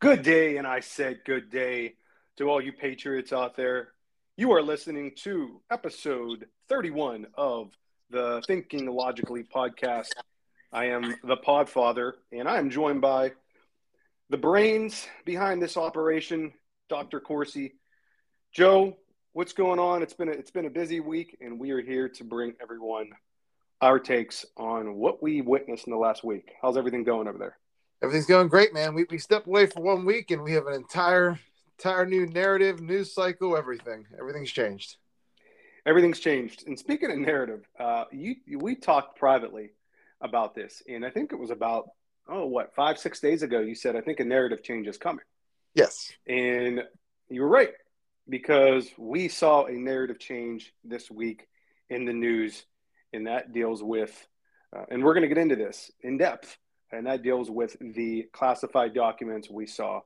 Good day, and I said good day to all you Patriots out there. You are listening to episode 31 of the Thinking Logically podcast. I am the Podfather, and I am joined by the brains behind this operation, Dr. Corsi. Joe, what's going on? It's been a, it's been a busy week, and we are here to bring everyone our takes on what we witnessed in the last week. How's everything going over there? Everything's going great, man. We, we stepped away for one week and we have an entire entire new narrative, news cycle, everything. Everything's changed. Everything's changed. And speaking of narrative, uh, you we talked privately about this, and I think it was about oh what five six days ago. You said I think a narrative change is coming. Yes, and you were right because we saw a narrative change this week in the news, and that deals with, uh, and we're going to get into this in depth, and that deals with the classified documents we saw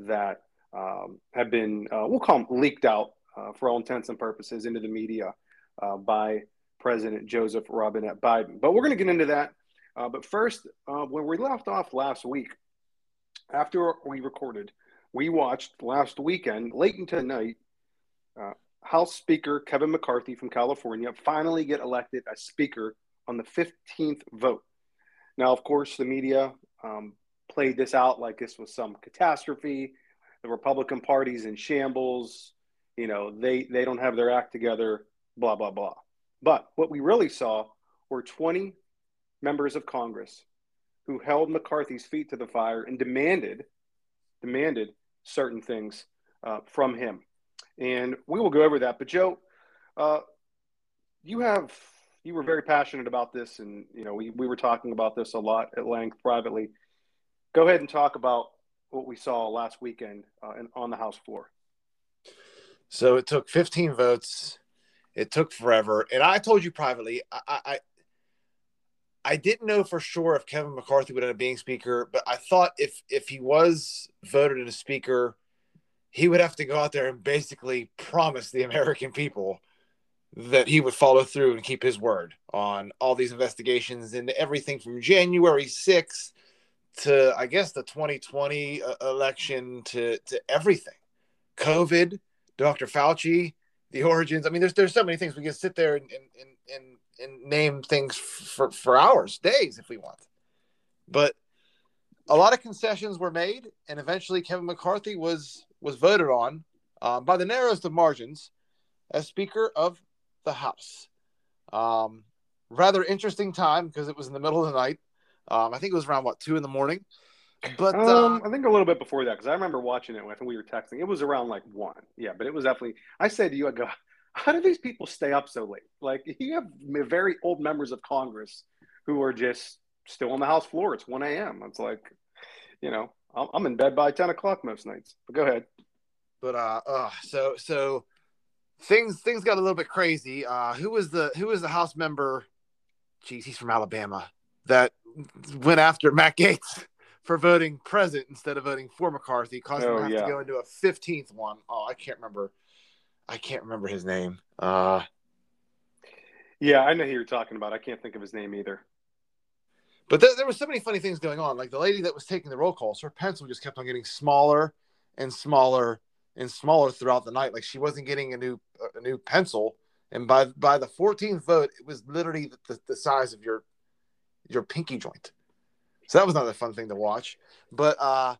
that um, have been, uh, we'll call them leaked out uh, for all intents and purposes into the media uh, by President Joseph Robinette Biden. But we're going to get into that. Uh, but first, uh, when we left off last week, after we recorded, we watched last weekend, late into the night, uh, House Speaker Kevin McCarthy from California finally get elected as Speaker on the 15th vote. Now, of course, the media um, played this out like this was some catastrophe. The Republican Party's in shambles. You know, they they don't have their act together. Blah blah blah. But what we really saw were 20 members of Congress who held McCarthy's feet to the fire and demanded demanded certain things uh, from him. And we will go over that. But Joe, uh, you have you were very passionate about this, and you know we, we were talking about this a lot at length privately. Go ahead and talk about what we saw last weekend uh, on the House floor. So it took 15 votes. It took forever, and I told you privately, I, I I didn't know for sure if Kevin McCarthy would end up being speaker, but I thought if if he was voted a speaker, he would have to go out there and basically promise the American people that he would follow through and keep his word on all these investigations and everything from January 6th to I guess the 2020 uh, election to to everything. COVID, Dr. Fauci, the origins. I mean, there's there's so many things we can sit there and and and, and name things for for hours, days if we want. But a lot of concessions were made, and eventually Kevin McCarthy was was voted on um, by the narrowest of margins as Speaker of the House. Um, rather interesting time because it was in the middle of the night. Um, I think it was around what two in the morning. But um, uh, I think a little bit before that because I remember watching it. I think we were texting. It was around like one. Yeah, but it was definitely. I said to you, I go, how do these people stay up so late? Like you have very old members of Congress who are just still on the House floor. It's one a.m. It's like, you know, I'm in bed by ten o'clock most nights. But go ahead. But uh, uh so so things things got a little bit crazy. Uh, who was the who was the House member? Geez, he's from Alabama. That went after Matt Gaetz for voting present instead of voting for McCarthy, causing oh, him to yeah. to go into a fifteenth one. Oh, I can't remember. I can't remember his name. Uh, yeah, I know who you're talking about. I can't think of his name either. But there, there were so many funny things going on. Like the lady that was taking the roll calls, her pencil just kept on getting smaller and smaller and smaller throughout the night. Like she wasn't getting a new a new pencil, and by by the 14th vote, it was literally the, the size of your your pinky joint. So that was not a fun thing to watch. But uh,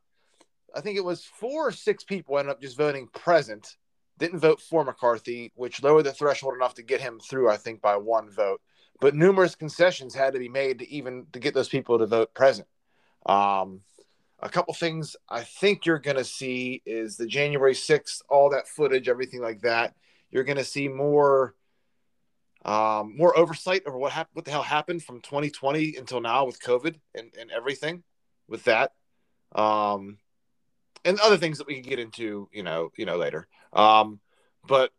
I think it was four or six people ended up just voting present, didn't vote for McCarthy, which lowered the threshold enough to get him through. I think by one vote. But numerous concessions had to be made to even to get those people to vote present. Um, a couple things I think you're going to see is the January 6th, all that footage, everything like that. You're going to see more um, more oversight over what happened, what the hell happened from 2020 until now with COVID and, and everything with that. Um, and other things that we can get into, you know, you know, later. Um, but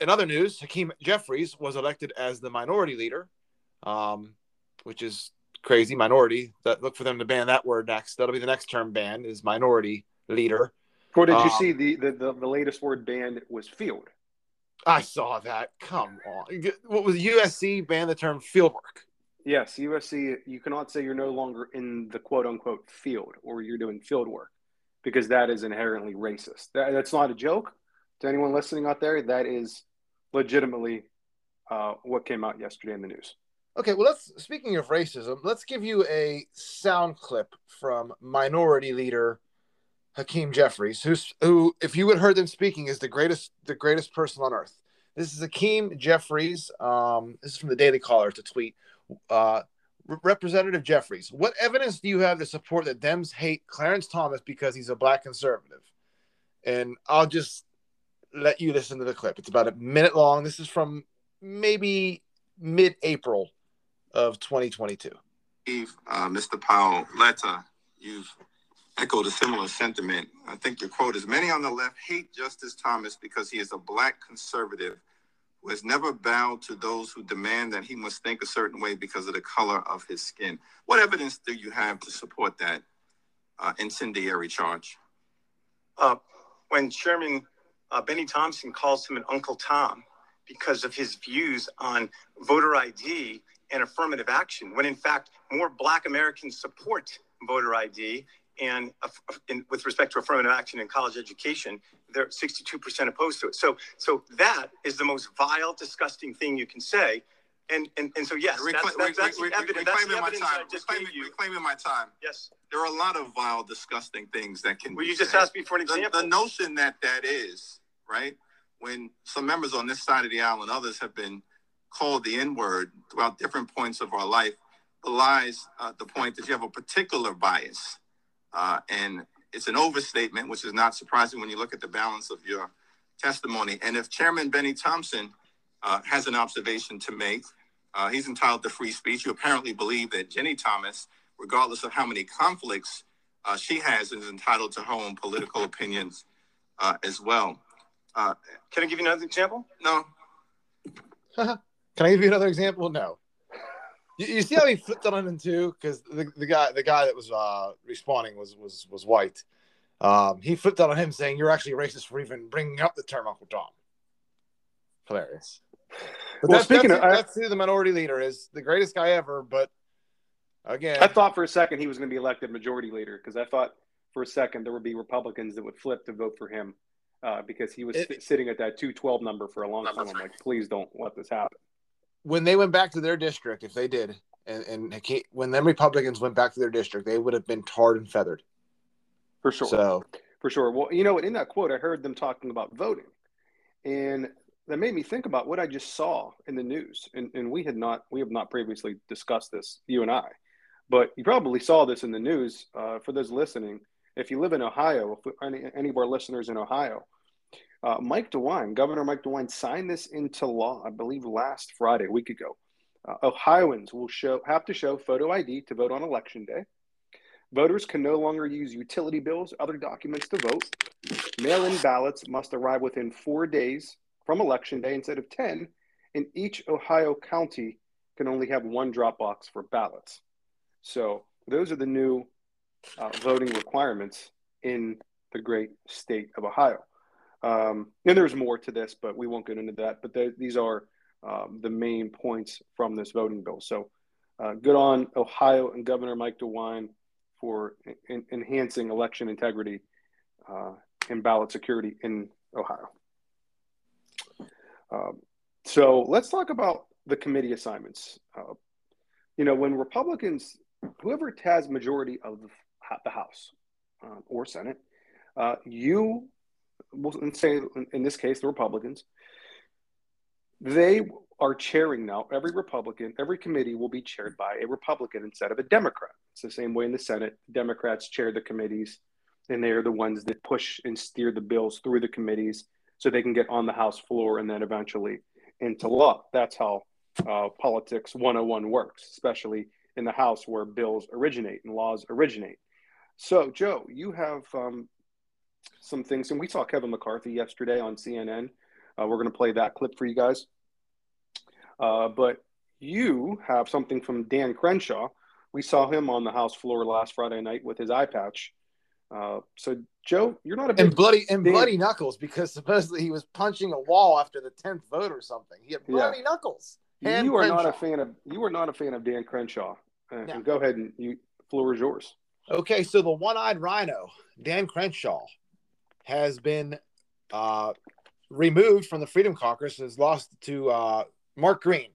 in other news, Hakeem Jeffries was elected as the minority leader, um, which is crazy minority. That look for them to ban that word next. That'll be the next term ban is minority leader. Or did you um, see the, the, the the latest word banned was field? I saw that. Come on, what was USC banned the term field work? Yes, USC. You cannot say you're no longer in the quote unquote field or you're doing field work because that is inherently racist. That, that's not a joke to anyone listening out there. That is legitimately uh, what came out yesterday in the news. Okay, well, let's speaking of racism, let's give you a sound clip from Minority Leader Hakeem Jeffries, who's who, if you had heard them speaking, is the greatest the greatest person on earth. This is Hakeem Jeffries. Um, this is from the Daily Caller to tweet. Uh, Representative Jeffries, what evidence do you have to support that Dems hate Clarence Thomas because he's a black conservative? And I'll just let you listen to the clip. It's about a minute long. This is from maybe mid April of 2022. Uh, Mr. Powell, letter, you've echoed a similar sentiment. I think your quote is Many on the left hate Justice Thomas because he is a black conservative who has never bowed to those who demand that he must think a certain way because of the color of his skin. What evidence do you have to support that uh, incendiary charge? Uh, when Chairman uh, Benny Thompson calls him an Uncle Tom because of his views on voter ID and affirmative action, when in fact more Black Americans support voter ID and uh, in, with respect to affirmative action in college education, they're 62% opposed to it. So, so that is the most vile, disgusting thing you can say. And, and, and so, yes, that's, that's, that's the evidence, that's the evidence I just reclaiming, gave you. Reclaiming my time. Yes. There are a lot of vile, disgusting things that can Well, be you just said. asked me for an example. The, the notion that that is, right? When some members on this side of the aisle and others have been called the N word throughout different points of our life belies uh, the point that you have a particular bias uh, and it's an overstatement, which is not surprising when you look at the balance of your testimony. And if Chairman Benny Thompson uh, has an observation to make, uh, he's entitled to free speech. You apparently believe that Ginni Thomas, regardless of how many conflicts uh, she has, is entitled to her own political opinions uh, as well. Uh, Can I give you another example? No. Can I give you another example? No. You, you see how he flipped on him too, because the, the guy the guy that was uh, responding was was was white. Um, he flipped out on him saying, "You're actually racist for even bringing up the term Uncle Tom." Hilarious. But well, that's, speaking that's, of, that's who the minority leader is, the greatest guy ever. But again, I thought for a second he was going to be elected majority leader because I thought for a second there would be Republicans that would flip to vote for him uh, because he was it, sitting at that 212 number for a long time. I'm like, please don't let this happen when they went back to their district, if they did, and, and when them Republicans went back to their district, they would have been tarred and feathered. For sure. So, for sure. Well, you know what? In that quote, I heard them talking about voting, and that made me think about what I just saw in the news. And, and we had not, we have not previously discussed this, you and I, but you probably saw this in the news. Uh, for those listening, if you live in Ohio, if any, any of our listeners in Ohio, uh, Mike DeWine, Governor Mike DeWine, signed this into law, I believe, last Friday, a week ago. Uh, Ohioans will show have to show photo ID to vote on election day. Voters can no longer use utility bills, other documents to vote. Mail-in ballots must arrive within four days from election day instead of ten, and each Ohio county can only have one drop box for ballots. So those are the new uh, voting requirements in the great state of Ohio. Um, and there's more to this, but we won't get into that. But the, these are um, the main points from this voting bill. So uh, good on Ohio and Governor Mike DeWine for in, enhancing election integrity uh, and ballot security in Ohio. Um, so let's talk about the committee assignments. Uh, you know, when Republicans, whoever has majority of the House uh, or Senate, uh, you we'll say in this case the Republicans, they are chairing now. Every Republican, every committee will be chaired by a Republican instead of a Democrat. It's the same way in the Senate. Democrats chair the committees, and they are the ones that push and steer the bills through the committees so they can get on the House floor and then eventually into law. That's how uh, politics 101 works, especially in the House where bills originate and laws originate. So, Joe, you have um, some things. And we saw Kevin McCarthy yesterday on CNN. Uh, we're going to play that clip for you guys. Uh, but you have something from Dan Crenshaw. We saw him on the House floor last Friday night with his eye patch. Uh, so, Joe, you're not a big and bloody and Dan... bloody knuckles because supposedly he was punching a wall after the tenth vote or something. He had bloody yeah. knuckles. Hand you are Crenshaw. not a fan of you are not a fan of Dan Crenshaw. Uh, no. and go ahead and you floor is yours. Okay, so the one-eyed rhino, Dan Crenshaw, has been uh, removed from the Freedom Caucus. Has lost to uh, Mark Green.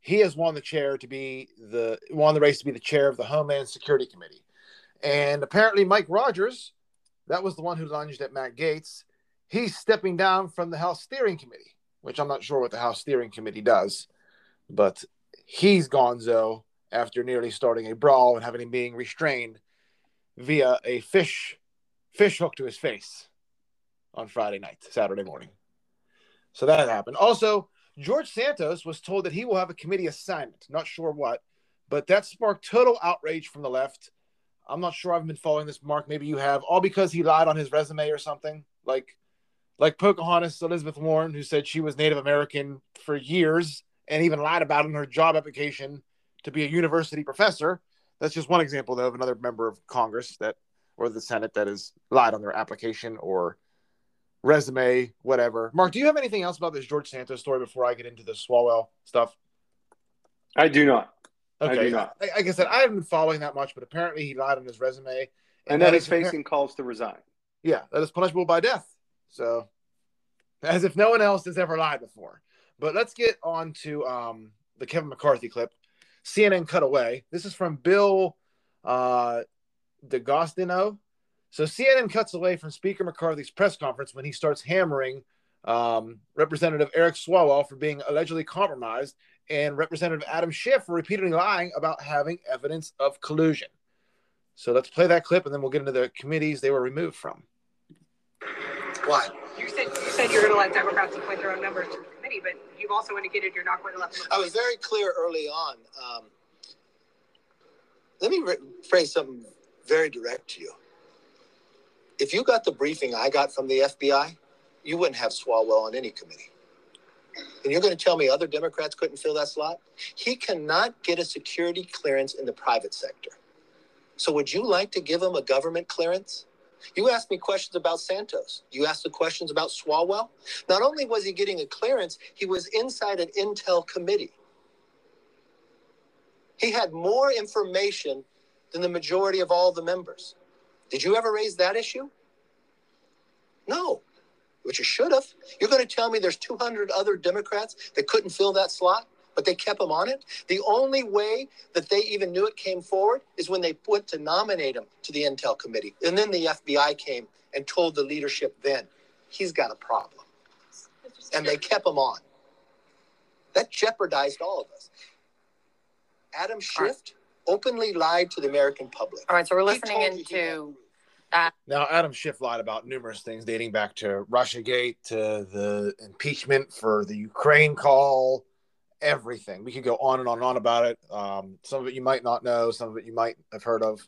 He has won the chair to be the won the race to be the chair of the Homeland Security Committee, and apparently Mike Rogers, that was the one who lunged at Matt Gaetz. He's stepping down from the House Steering Committee, which I'm not sure what the House Steering Committee does, but he's gonzo after nearly starting a brawl and having him being restrained via a fish fish hook to his face on Friday night, Saturday morning. So that happened. Also, George Santos was told that he will have a committee assignment. Not sure what, but that sparked total outrage from the left. I'm not sure I've been following this, Mark. Maybe you have, all because he lied on his resume or something. Like, like Pocahontas Elizabeth Warren, who said she was Native American for years and even lied about in her job application to be a university professor. That's just one example, though, of another member of Congress that or the Senate that has lied on their application or resume, whatever. Mark, do you have anything else about this George Santos story before I get into the Swalwell stuff? I do not. Okay. I do not. Like I said, I haven't been following that much, but apparently he lied on his resume. And, that he's facing calls to resign. Yeah, that is punishable by death. So, as if no one else has ever lied before. But let's get on to um, the Kevin McCarthy clip. CNN cut away. This is from Bill uh, D'Agostino. So CNN cuts away from Speaker McCarthy's press conference when he starts hammering um, Representative Eric Swalwell for being allegedly compromised and Representative Adam Schiff for repeatedly lying about having evidence of collusion. So let's play that clip and then we'll get into the committees they were removed from. What? You said you said you're going to let Democrats appoint their own members to the committee, but you've also indicated you're not going to let them. I was very clear early on. Um, let me re- phrase something very direct to you. If you got the briefing I got from the FBI, you wouldn't have Swalwell on any committee. And you're going to tell me other Democrats couldn't fill that slot? He cannot get a security clearance in the private sector. So would you like to give him a government clearance? You asked me questions about Santos. You asked the questions about Swalwell. Not only was he getting a clearance, he was inside an intel committee. He had more information than the majority of all the members. Did you ever raise that issue? No, but you should have. You're going to tell me there's 200 other Democrats that couldn't fill that slot, but they kept him on it? The only way that they even knew it came forward is when they went to nominate him to the Intel Committee. And then the FBI came and told the leadership then, he's got a problem. And they kept him on. That jeopardized all of us. Adam Schiff openly lied to the American public. All right, so we're listening into you he had into Now, Adam Schiff lied about numerous things dating back to Russiagate, to the impeachment for the Ukraine call, everything. We could go on and on and on about it. Um, some of it you might not know, some of it you might have heard of.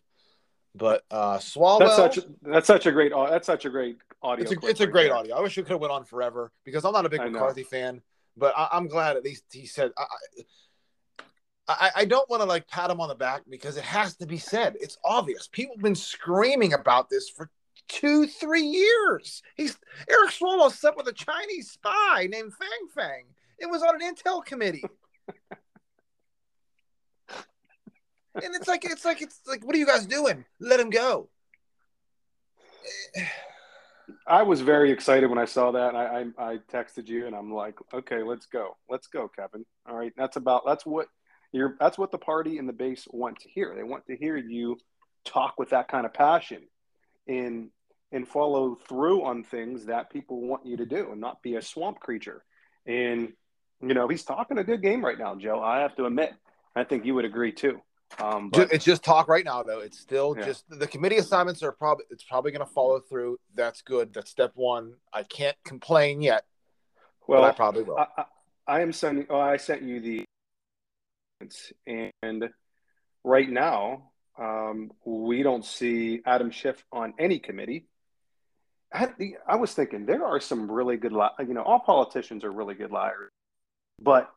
But uh, Swalwell, That's such that's such a great au- that's such a great audio. it's a, clip it's a great there. audio. I wish it could have went on forever because I'm not a big I know. McCarthy fan, but I, I'm glad at least he said. I, I, I don't want to like pat him on the back because it has to be said. It's obvious. People have been screaming about this for two, three years. He's Eric Swalwell slept with a Chinese spy named Fang Fang. It was on an intel committee. and it's like it's like it's like what are you guys doing? Let him go. I was very excited when I saw that. I, I I texted you and I'm like, okay, let's go, let's go, Kevin. All right, that's about that's what you're. That's what the party and the base want to hear. They want to hear you talk with that kind of passion, and and follow through on things that people want you to do, and not be a swamp creature. And you know, he's talking a good game right now, Joe. I have to admit. I think you would agree too. Um, but it's just talk right now, though. It's still Yeah. just the committee assignments are probably it's probably going to follow through. That's good. That's step one. I can't complain yet, well, but I probably will. I, I, I am sending. Oh, I sent you the, and right now um, we don't see Adam Schiff on any committee. I, I was thinking there are some really good, li- you know, all politicians are really good liars, but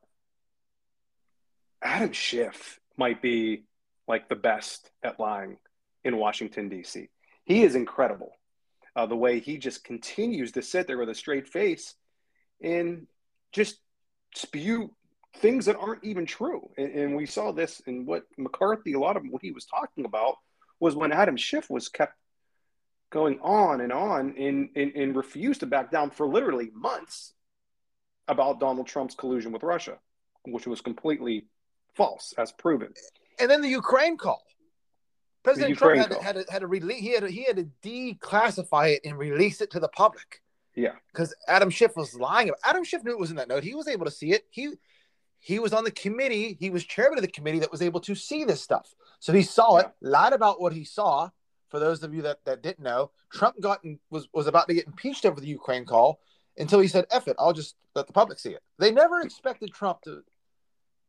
Adam Schiff might be like the best at lying in Washington D.C. He is incredible. Uh, the way he just continues to sit there with a straight face and just spew things that aren't even true. And, and we saw this in what McCarthy, a lot of what he was talking about was when Adam Schiff was kept going on and on and, and, and refused to back down for literally months about Donald Trump's collusion with Russia, which was completely false, as proven. And then the Ukraine call. President Ukraine Trump had, call. had had to release he had to, he had to declassify it and release it to the public Yeah. because Adam Schiff was lying. Adam Schiff knew it was in that note. He was able to see it. He he was on the committee. He was chairman of the committee that was able to see this stuff. So he saw it, lied about what he saw. For those of you that, that didn't know, Trump got in, was was about to get impeached over the Ukraine call until he said, "F it, I'll just let the public see it." They never expected Trump to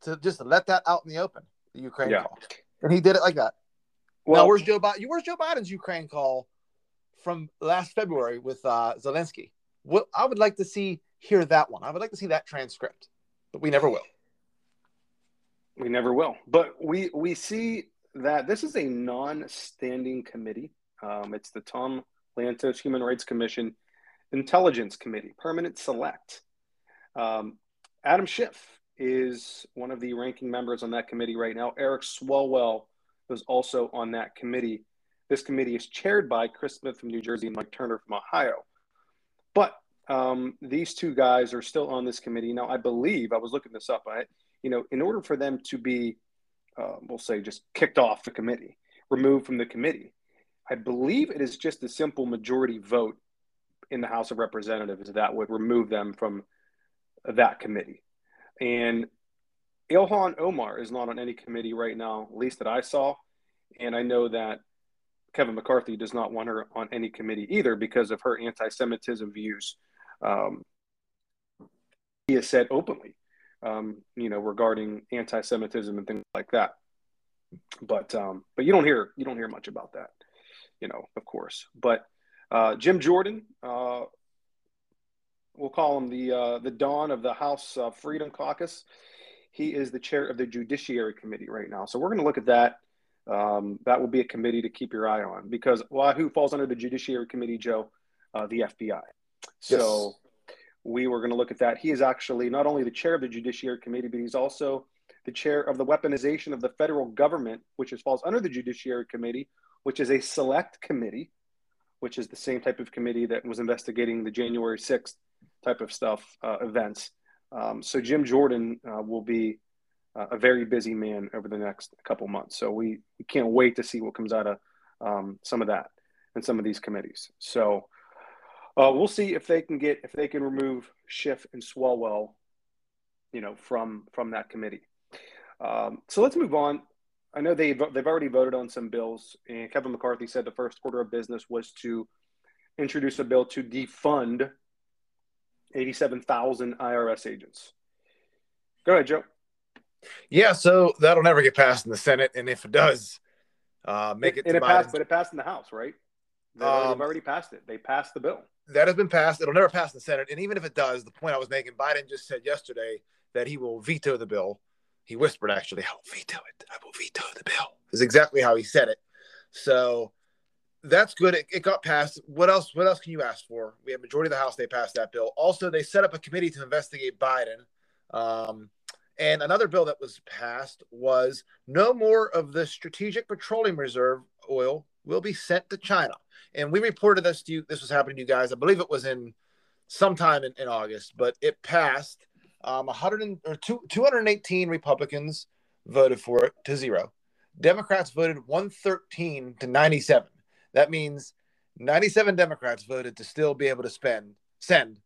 to just let that out in the open, the Ukraine Yeah. call, and he did it like that. Well, now, where's Joe Biden? Where's Joe Biden's Ukraine call from last February with uh, Zelensky? What I would like to see hear that one. I would like to see that transcript, but we never will. We never will. But we we see that this is a non-standing committee. Um, it's the Tom Lantos Human Rights Commission Intelligence Committee, permanent select. Um, Adam Schiff is one of the ranking members on that committee right now. Eric Swalwell is also on that committee. This committee is chaired by Chris Smith from New Jersey and Mike Turner from Ohio. But um, these two guys are still on this committee now. I believe I was looking this up. I, you know, in order for them to be, uh, we'll say, just kicked off the committee, removed from the committee, I believe it is just a simple majority vote in the House of Representatives that would remove them from that committee. And Ilhan Omar is not on any committee right now, at least that I saw. And I know that Kevin McCarthy does not want her on any committee either because of her anti Semitism views. Um, he has said openly, um, you know, regarding anti Semitism and things like that. But um, but you don't hear you don't hear much about that, you know, of course. But uh, Jim Jordan, uh, we'll call him the uh, the dawn of the House uh, Freedom Caucus. He is the chair of the Judiciary Committee right now. So we're going to look at that. Um, that will be a committee to keep your eye on because who falls under the Judiciary Committee, Joe? Uh, the FBI. So we were going to look at that. He is actually not only the chair of the Judiciary Committee, but he's also the chair of the weaponization of the federal government, which is, falls under the Judiciary Committee, which is a select committee, which is the same type of committee that was investigating the January 6th type of stuff, uh, events. Um, so Jim Jordan uh, will be uh, a very busy man over the next couple months. So we, we can't wait to see what comes out of um, some of that and some of these committees. So uh, we'll see if they can get if they can remove Schiff and Swalwell, you know, from from that committee. Um, so let's move on. I know they they've already voted on some bills, and Kevin McCarthy said the first order of business was to introduce a bill to defund 87,000 IRS agents. Go ahead, Joe. Yeah, so that'll never get passed in the Senate, and if it does, uh, make it. and to it passed, but it passed in the House, right? They've Um, they've already passed it. They passed the bill. That has been passed. It'll never pass the Senate, and even if it does, the point I was making, Biden just said yesterday that he will veto the bill. He whispered, actually, "I will veto it. I will veto the bill." Is exactly how he said it. So that's good. It, it got passed. What else? What else can you ask for? We have majority of the House. They passed that bill. Also, they set up a committee to investigate Biden. Um, and another bill that was passed was no more of the Strategic Petroleum Reserve oil will be sent to China. And we reported this to you. This was happening to you guys. I believe it was in sometime in, in August, but it passed. Um, 100 and, or two, 218 Republicans voted for it to zero. Democrats voted 113 to 97. That means 97 Democrats voted to still be able to spend send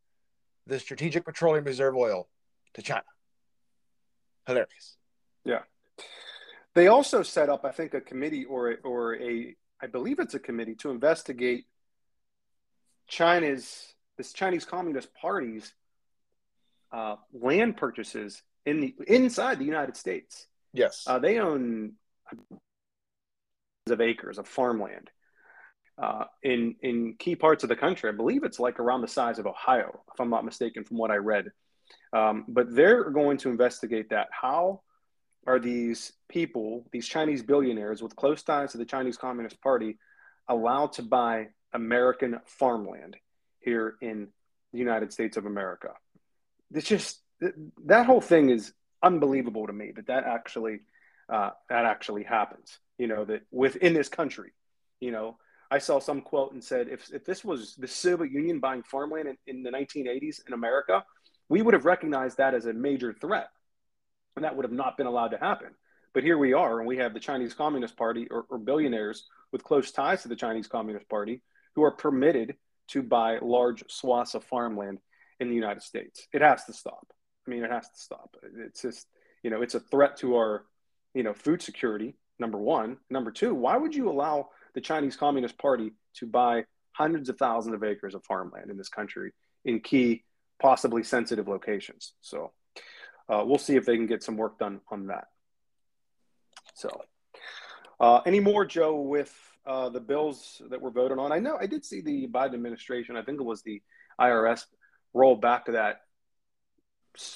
the Strategic Petroleum Reserve oil to China. Hilarious. Yeah. They also set up, I think, a committee or a, or a, I believe it's a committee to investigate China's this Chinese Communist Party's uh, land purchases in the inside the United States. Yes. Uh, they own of acres of farmland uh, in in key parts of the country. I believe it's like around the size of Ohio, if I'm not mistaken, from what I read. Um, but they're going to investigate that. How are these people, these Chinese billionaires with close ties to the Chinese Communist Party, allowed to buy American farmland here in the United States of America? It's just that whole thing is unbelievable to me that that actually uh, that actually happens. You know that within this country, you know, I saw some quote and said if if this was the Soviet Union buying farmland in, in the 1980s in America, we would have recognized that as a major threat, and that would have not been allowed to happen. But here we are, and we have the Chinese Communist Party or, or billionaires with close ties to the Chinese Communist Party who are permitted to buy large swaths of farmland in the United States. It has to stop. I mean, it has to stop. It's just, you know, it's a threat to our, you know, food security, number one. Number two, why would you allow the Chinese Communist Party to buy hundreds of thousands of acres of farmland in this country in key, possibly sensitive locations? So uh, we'll see if they can get some work done on that. So, uh, any more, Joe, with uh, the bills that were voted on? I know I did see the Biden administration, I think it was the IRS, roll back to that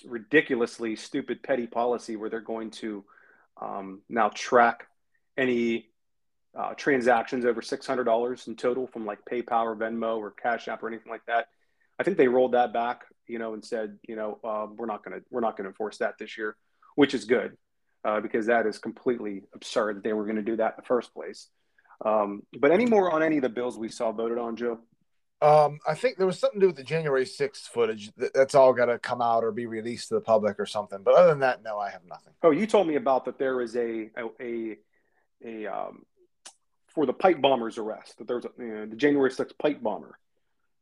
ridiculously stupid petty policy where they're going to um, now track any uh, transactions over $600 in total from like PayPal or Venmo or Cash App or anything like that. I think they rolled that back, you know, and said, you know, uh, we're not going to we're not going to enforce that this year, which is good uh, because that is completely absurd that they were going to do that in the first place. Um, but any more on any of the bills we saw voted on, Joe? Um, I think there was something to do with the January 6th footage. That's all got to come out or be released to the public or something. But other than that, no, I have nothing. Oh, you told me about that. There is a a a, a um, for the pipe bombers arrest. That there's a, you know, the January 6th pipe bomber.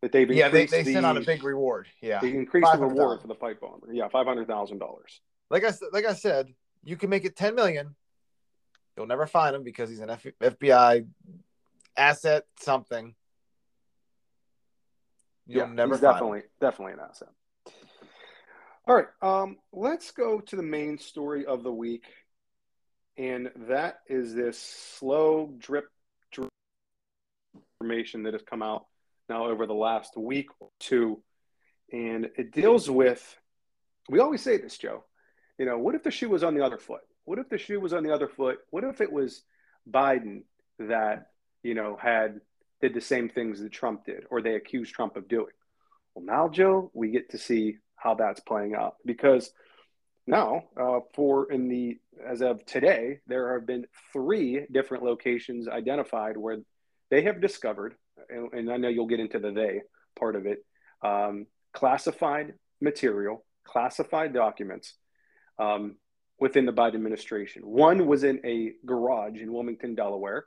That they've yeah they, they the, sent out a big reward. Yeah, they increased the reward for the pipe bomber. Yeah, five hundred thousand dollars. Like I said, like I said, you can make it ten million. You'll never find him because he's an F- FBI asset something You'll yeah, never he's definitely him. definitely an asset. All right, um, let's go to the main story of the week, and that is this slow drip, drip information that has come out now over the last week or two, and it deals with. We always say this, Joe. You know, what if the shoe was on the other foot? What if the shoe was on the other foot? What if it was Biden that you know had did the same things that Trump did, or they accused Trump of doing. Well, now, Joe, we get to see how that's playing out because now, uh, for in the as of today, there have been three different locations identified where they have discovered, and, and I know you'll get into the they part of it, um, classified material, classified documents um, within the Biden administration. One was in a garage in Wilmington, Delaware.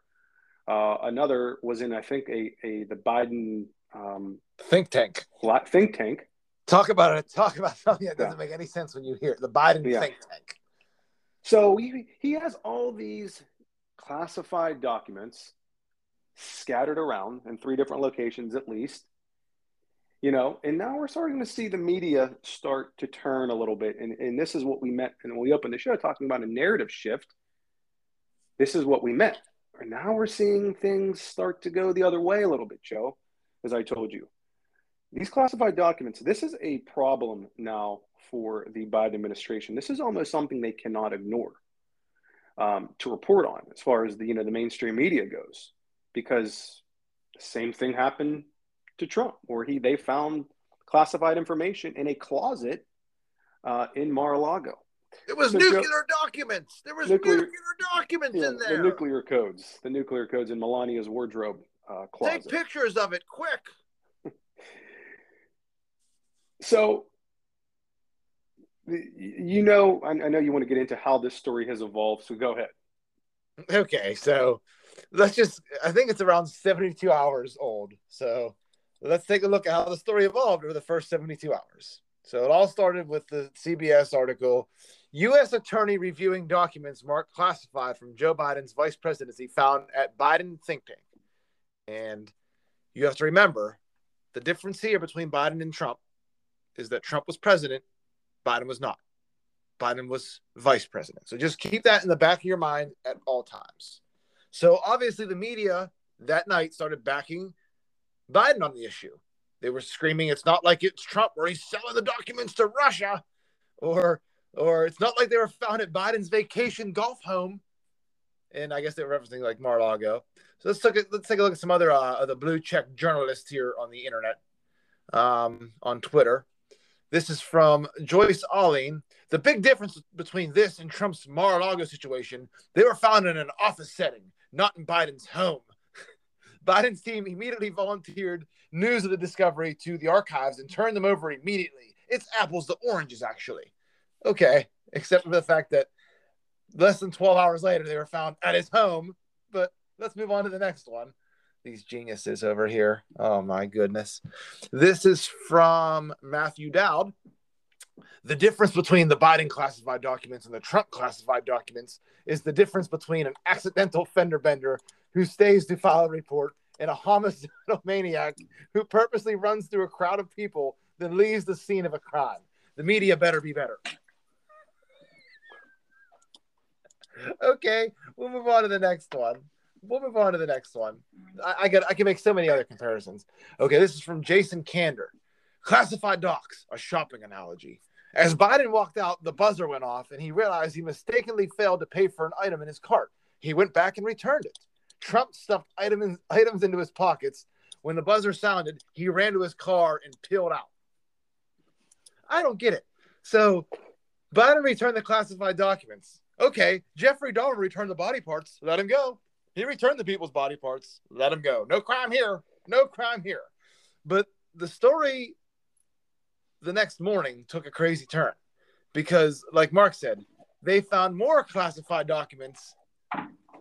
Uh, another was in, I think, a, a the Biden um, think tank. Think tank. Talk about it. Talk about something that doesn't yeah. make any sense when you hear it. The Biden yeah. think tank. So he, he has all these classified documents scattered around in three different locations at least. You know, and now we're starting to see the media start to turn a little bit. And, and this is what we meant. And when we opened the show talking about a narrative shift, this is what we meant and now we're seeing things start to go the other way a little bit, Joe, as I told you. These classified documents, this is a problem now for the Biden administration. This is almost something they cannot ignore um, to report on as far as the, you know, the mainstream media goes, because the same thing happened to Trump, where he they found classified information in a closet uh, in Mar-a-Lago. It was nuclear documents. There was nuclear, nuclear documents yeah, in there. The nuclear codes. The nuclear codes in Melania's wardrobe uh, closet. Take pictures of it quick. so, you know, I, I know you want to get into how this story has evolved. So go ahead. Okay, so let's just. I think it's around seventy-two hours old. So let's take a look at how the story evolved over the first seventy-two hours. So it all started with the CBS article U.S. attorney reviewing documents marked classified from Joe Biden's vice presidency found at Biden think tank. And you have to remember the difference here between Biden and Trump is that Trump was president, Biden was not. Biden was vice president. So just keep that in the back of your mind at all times. So obviously, the media that night started backing Biden on the issue. They were screaming, it's not like it's Trump where he's selling the documents to Russia or or it's not like they were found at Biden's vacation golf home. And I guess they were referencing like Mar-a-Lago. So let's look at let's take a look at some other uh, of the blue check journalists here on the internet, um, on Twitter. This is from Joyce Alene. The big difference between this and Trump's Mar-a-Lago situation, they were found in an office setting, not in Biden's home. Biden's team immediately volunteered news of the discovery to the archives and turned them over immediately. It's apples to oranges, actually. Okay, except for the fact that less than 12 hours later, they were found at his home. But let's move on to the next one. These geniuses over here. Oh, my goodness. This is from Matthew Dowd. The difference between the Biden classified documents and the Trump classified documents is the difference between an accidental fender bender who stays to file a report and a homicidal maniac who purposely runs through a crowd of people then leaves the scene of a crime. The media better be better. okay, we'll move on to the next one. We'll move on to the next one. I, I, get I can make so many other comparisons. Okay, this is from Jason Kander. Classified docs, a shopping analogy. As Biden walked out, the buzzer went off and he realized he mistakenly failed to pay for an item in his cart. He went back and returned it. Trump stuffed item, items into his pockets. When the buzzer sounded, he ran to his car and peeled out. I don't get it. So Biden returned the classified documents. Okay, Jeffrey Dahmer returned the body parts. Let him go. He returned the people's body parts. Let him go. No crime here. No crime here. But the story the next morning took a crazy turn because, like Mark said, they found more classified documents.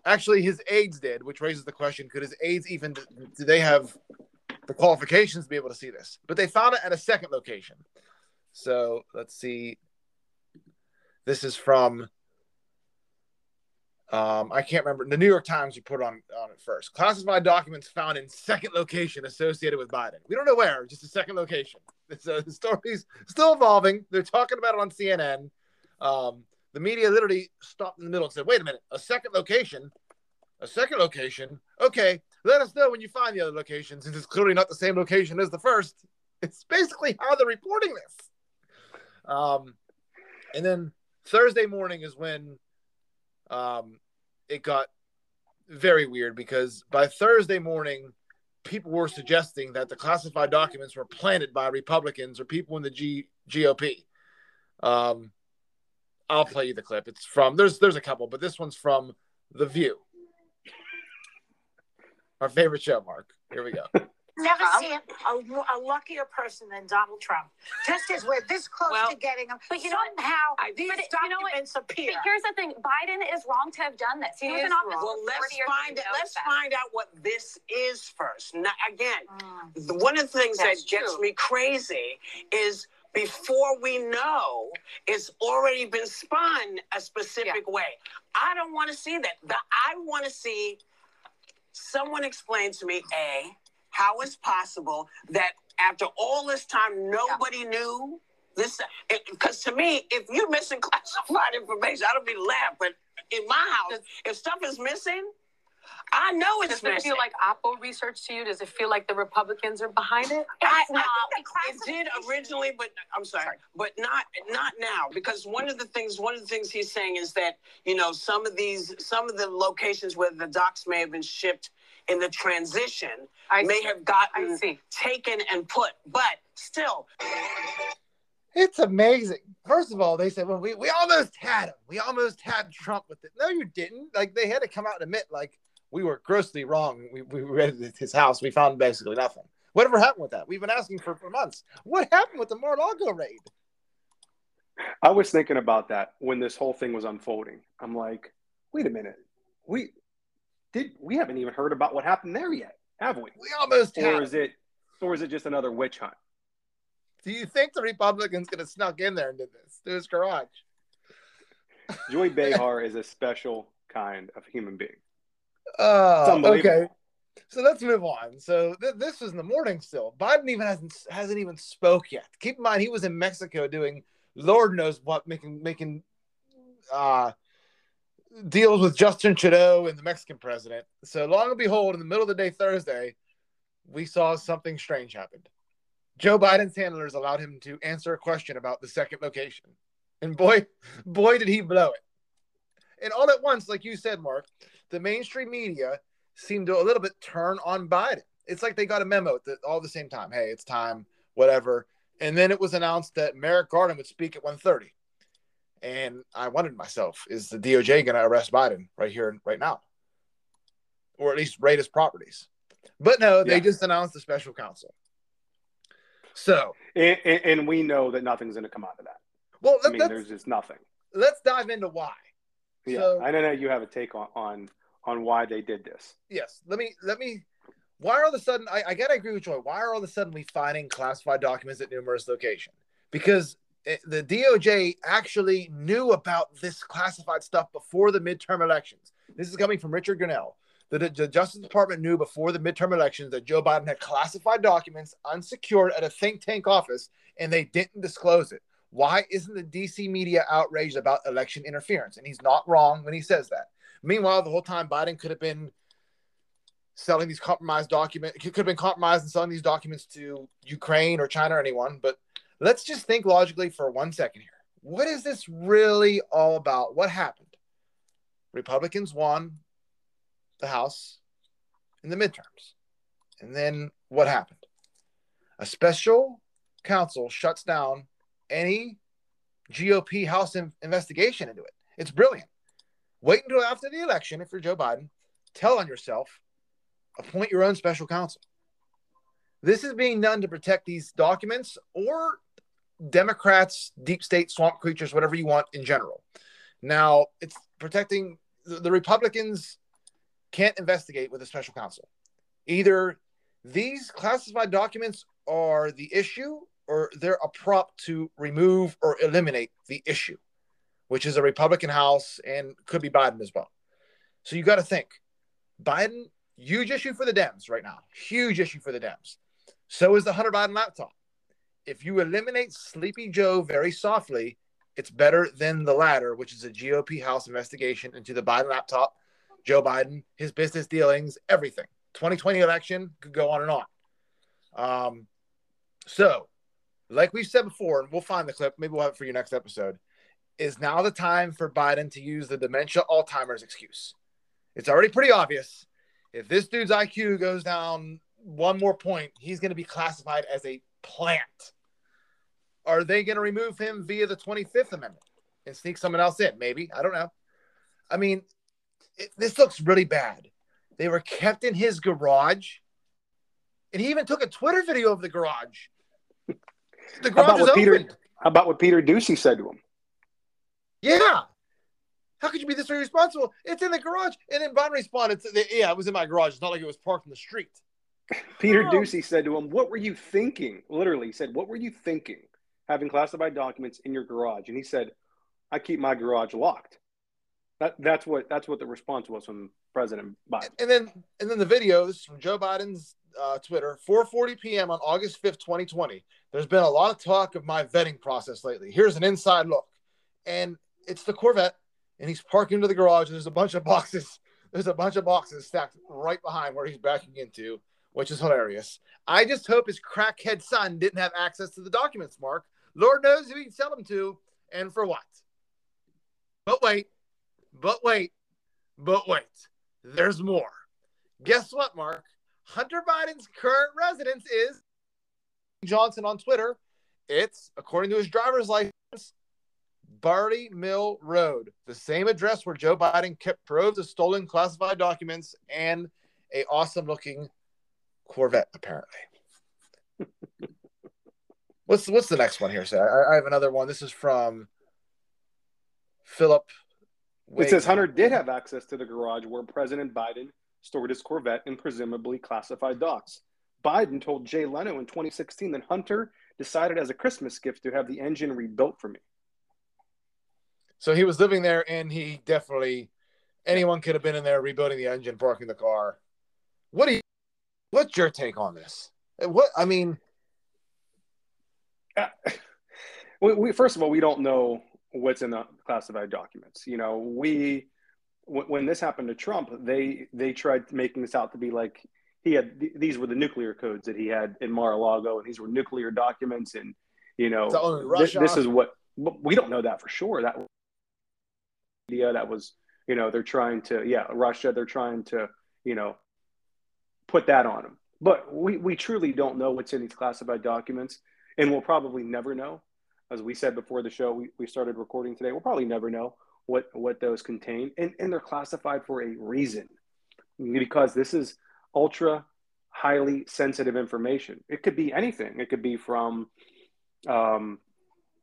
Actually, his aides did, which raises the question: Could his aides even do they have the qualifications to be able to see this? But they found it at a second location. So let's see. This is from um, I can't remember. The New York Times you put on on it first. Classified documents found in second location associated with Biden. We don't know where, just a second location. So the story's still evolving. They're talking about it on CNN. Um, the media literally stopped in the middle and said, "Wait a minute, a second location, a second location. Okay, let us know when you find the other location, since it's clearly not the same location as the first. It's basically how they're reporting this. Um, and then Thursday morning is when um, it got very weird because by Thursday morning, people were suggesting that the classified documents were planted by Republicans or people in the G- GOP. Um, I'll play you the clip. It's from there's there's a couple, but this one's from The View. Our favorite show, Mark. Here we go. Never seen a, a luckier person than Donald Trump. Just as we're this close Well, to getting him, but you know somehow I- these but it- you know documents appear. But here's the thing: Biden is wrong to have done this. He, He was in office. Well, let's find it. Let's that. find out what this is first. Now, again, Mm. the- one of the things That's that gets true. me crazy is before we know, it's already been spun a specific way. I don't want to see that. The, I want to see someone explain to me a how it's possible that after all this time nobody knew this because to me if you're missing classified information i don't mean to laugh but in my house if stuff is missing i know it's Does it missing feel like Oppo research to you? Does it feel like the Republicans are behind it? I. I it did originally, but I'm sorry, but not not now because one of the things one of the things he's saying is that you know some of these some of the locations where the docs may have been shipped in the transition I may see. have gotten taken and put, but still, It's amazing. First of all, they said, "Well, we, we almost had him. We almost had Trump with it." No, you didn't. Like they had to come out and admit, like we were grossly wrong. We we raided his house. We found basically nothing. Whatever happened with that? We've been asking for for months. What happened with the Mar-a-Lago raid? I was thinking about that when this whole thing was unfolding. I'm like, wait a minute, we did we haven't even heard about what happened there yet, have we? We almost. Or him. is it, or is it just another witch hunt? Do you think the Republicans could have snuck in there and did this to his garage? Joy Behar is a special kind of human being. Oh, unbelievable. okay. So let's move on. So th- this was in the morning still. Biden even hasn't hasn't even spoke yet. Keep in mind he was in Mexico doing Lord knows what, making making uh deals with Justin Trudeau and the Mexican president. So long and behold, in the middle of the day Thursday, we saw something strange happen. Joe Biden's handlers allowed him to answer a question about the second location. And boy, boy, did he blow it. And all at once, like you said, Mark, the mainstream media seemed to a little bit turn on Biden. It's like they got a memo at, all at the same time. Hey, it's time, whatever. And then it was announced that Merrick Garland would speak at 1:30. And I wondered myself, is the DOJ going to arrest Biden right here, right now, or at least raid his properties? But no, they Yeah. just announced the special counsel. So, And, and, and we know that nothing's going to come out of that. well, I mean, there's just nothing. let's dive into why. Yeah, So- I don't know. You have a take on on on why they did this. yes let me let me why are all of a sudden I, I gotta agree with joy why are all of a sudden we finding classified documents at numerous locations because Eh, the doj actually knew about this classified stuff before the midterm elections. This is coming from richard Grenell. The, the justice department knew before the midterm elections that joe biden had classified documents unsecured at a think tank office and they didn't disclose it. Why isn't the dc media outraged about election interference? And he's not wrong when he says that. Meanwhile, the whole time Biden could have been selling these compromised documents, could have been compromised and selling these documents to Ukraine or China or anyone. But let's just think logically for one second here. What is this really all about? What happened? Republicans won the House in the midterms. And then what happened? A special counsel shuts down any GOP House in- investigation into it. It's brilliant. Wait until after the election if you're Joe Biden. Tell on yourself. Appoint your own special counsel. This is being done to protect these documents or Democrats, deep state swamp creatures, whatever you want in general. Now, it's protecting the, Republicans can't investigate with a special counsel. Either these classified documents are the issue or they're a prop to remove or eliminate the issue which is a Republican House and could be Biden as well. So you got to think Biden, huge issue for the Dems right now, huge issue for the Dems. So is the Hunter Biden laptop. If you eliminate Sleepy Joe very softly, it's better than the latter, which is a GOP House investigation into the Biden laptop, Joe Biden, his business dealings, everything. 2020 election could go on and on. Um, so, like we've said before, and we'll find the clip, maybe we'll have it for your next episode is now the time for Biden to use the dementia Alzheimer's excuse. It's already pretty obvious. If this dude's IQ goes down one more point, he's going to be classified as a plant. Are they going to remove him via the 25th Amendment and sneak someone else in? Maybe. I don't know. I mean, it, this looks really bad. They were kept in his garage, and he even took a Twitter video of the garage. The How garage about is what open. Peter? How about what Peter Doocy said to him? Yeah. How could you be this irresponsible? It's in the garage. And then Biden responded, Yeah, it was in my garage. It's not like it was parked in the street. Peter Oh. Doocy said to him, "What were you thinking?" Literally he said, "What were you thinking having classified documents in your garage?" And he said, "I keep my garage locked." That, that's what that's what the response was from President Biden. And then and then the video, this is from Joe Biden's uh, Twitter, 4:40 p.m. on August 5th, 2020. There's been a lot of talk of my vetting process lately. Here's an inside look. And it's the Corvette, and he's parking into the garage. And there's a bunch of boxes. There's a bunch of boxes stacked right behind where he's backing into, which is hilarious. I just hope his crackhead son didn't have access to the documents, Mark. Lord knows who he'd sell them to and for what. But wait, but wait, but wait. There's more. Guess what, Mark? Hunter Biden's current residence is Johnson on Twitter. It's, according to his driver's license, Barley Mill Road, the same address where Joe Biden kept troves of stolen classified documents and a awesome looking Corvette, apparently. what's what's the next one here? Say, I, I have another one. This is from Philip. It says Hunter did have access to the garage where President Biden stored his Corvette and presumably classified docs. Biden told Jay Leno in 2016 that Hunter decided as a Christmas gift to have the engine rebuilt for me. So he was living there, and he definitely anyone could have been in there rebuilding the engine, parking the car. What do you? What's your take on this? What I mean, Uh, we, we first of all we don't know what's in the classified documents you know we w- when this happened to trump they they tried making this out to be like he had th- these were the nuclear codes that he had in mar-a-lago and these were nuclear documents and you know It's only thi- Russia. this is what but we don't know that for sure that idea that was you know they're trying to yeah russia they're trying to you know put that on them but we, we truly don't know what's in these classified documents and we'll probably never know. As we said before the show, we, we started recording today. We'll probably never know what what those contain, and and they're classified for a reason, because this is ultra highly sensitive information. It could be anything. It could be from, um,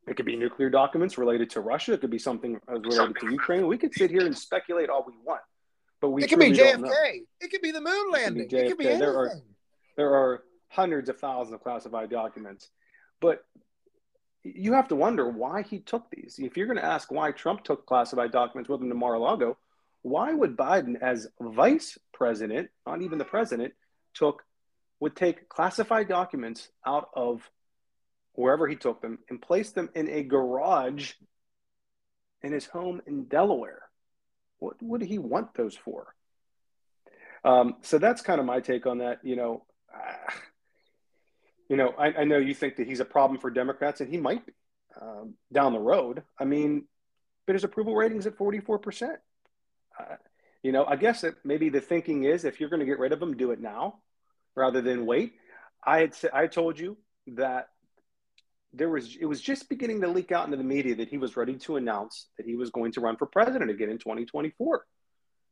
it could be nuclear documents related to Russia. It could be something as related to Ukraine. We could sit here and speculate all we want, but we it could be truly don't know. JFK. It could be the moon landing. It could be, JFK. anything. There are- there are hundreds of thousands of classified documents but you have to wonder why he took these if you're going to ask why trump took classified documents with him to mar-a-lago why would biden as vice president not even the president took would take classified documents out of wherever he took them and place them in a garage in his home in delaware what would he want those for um, so that's kind of my take on that you know uh, you know, I, I, know you think that he's a problem for Democrats, and he might be um, down the road. I mean, but his approval rating's at 44%. Uh, you know, I guess that maybe the thinking is if you're going to get rid of him, do it now rather than wait. I had I told you that there was it was just beginning to leak out into the media that he was ready to announce that he was going to run for president again in 2024.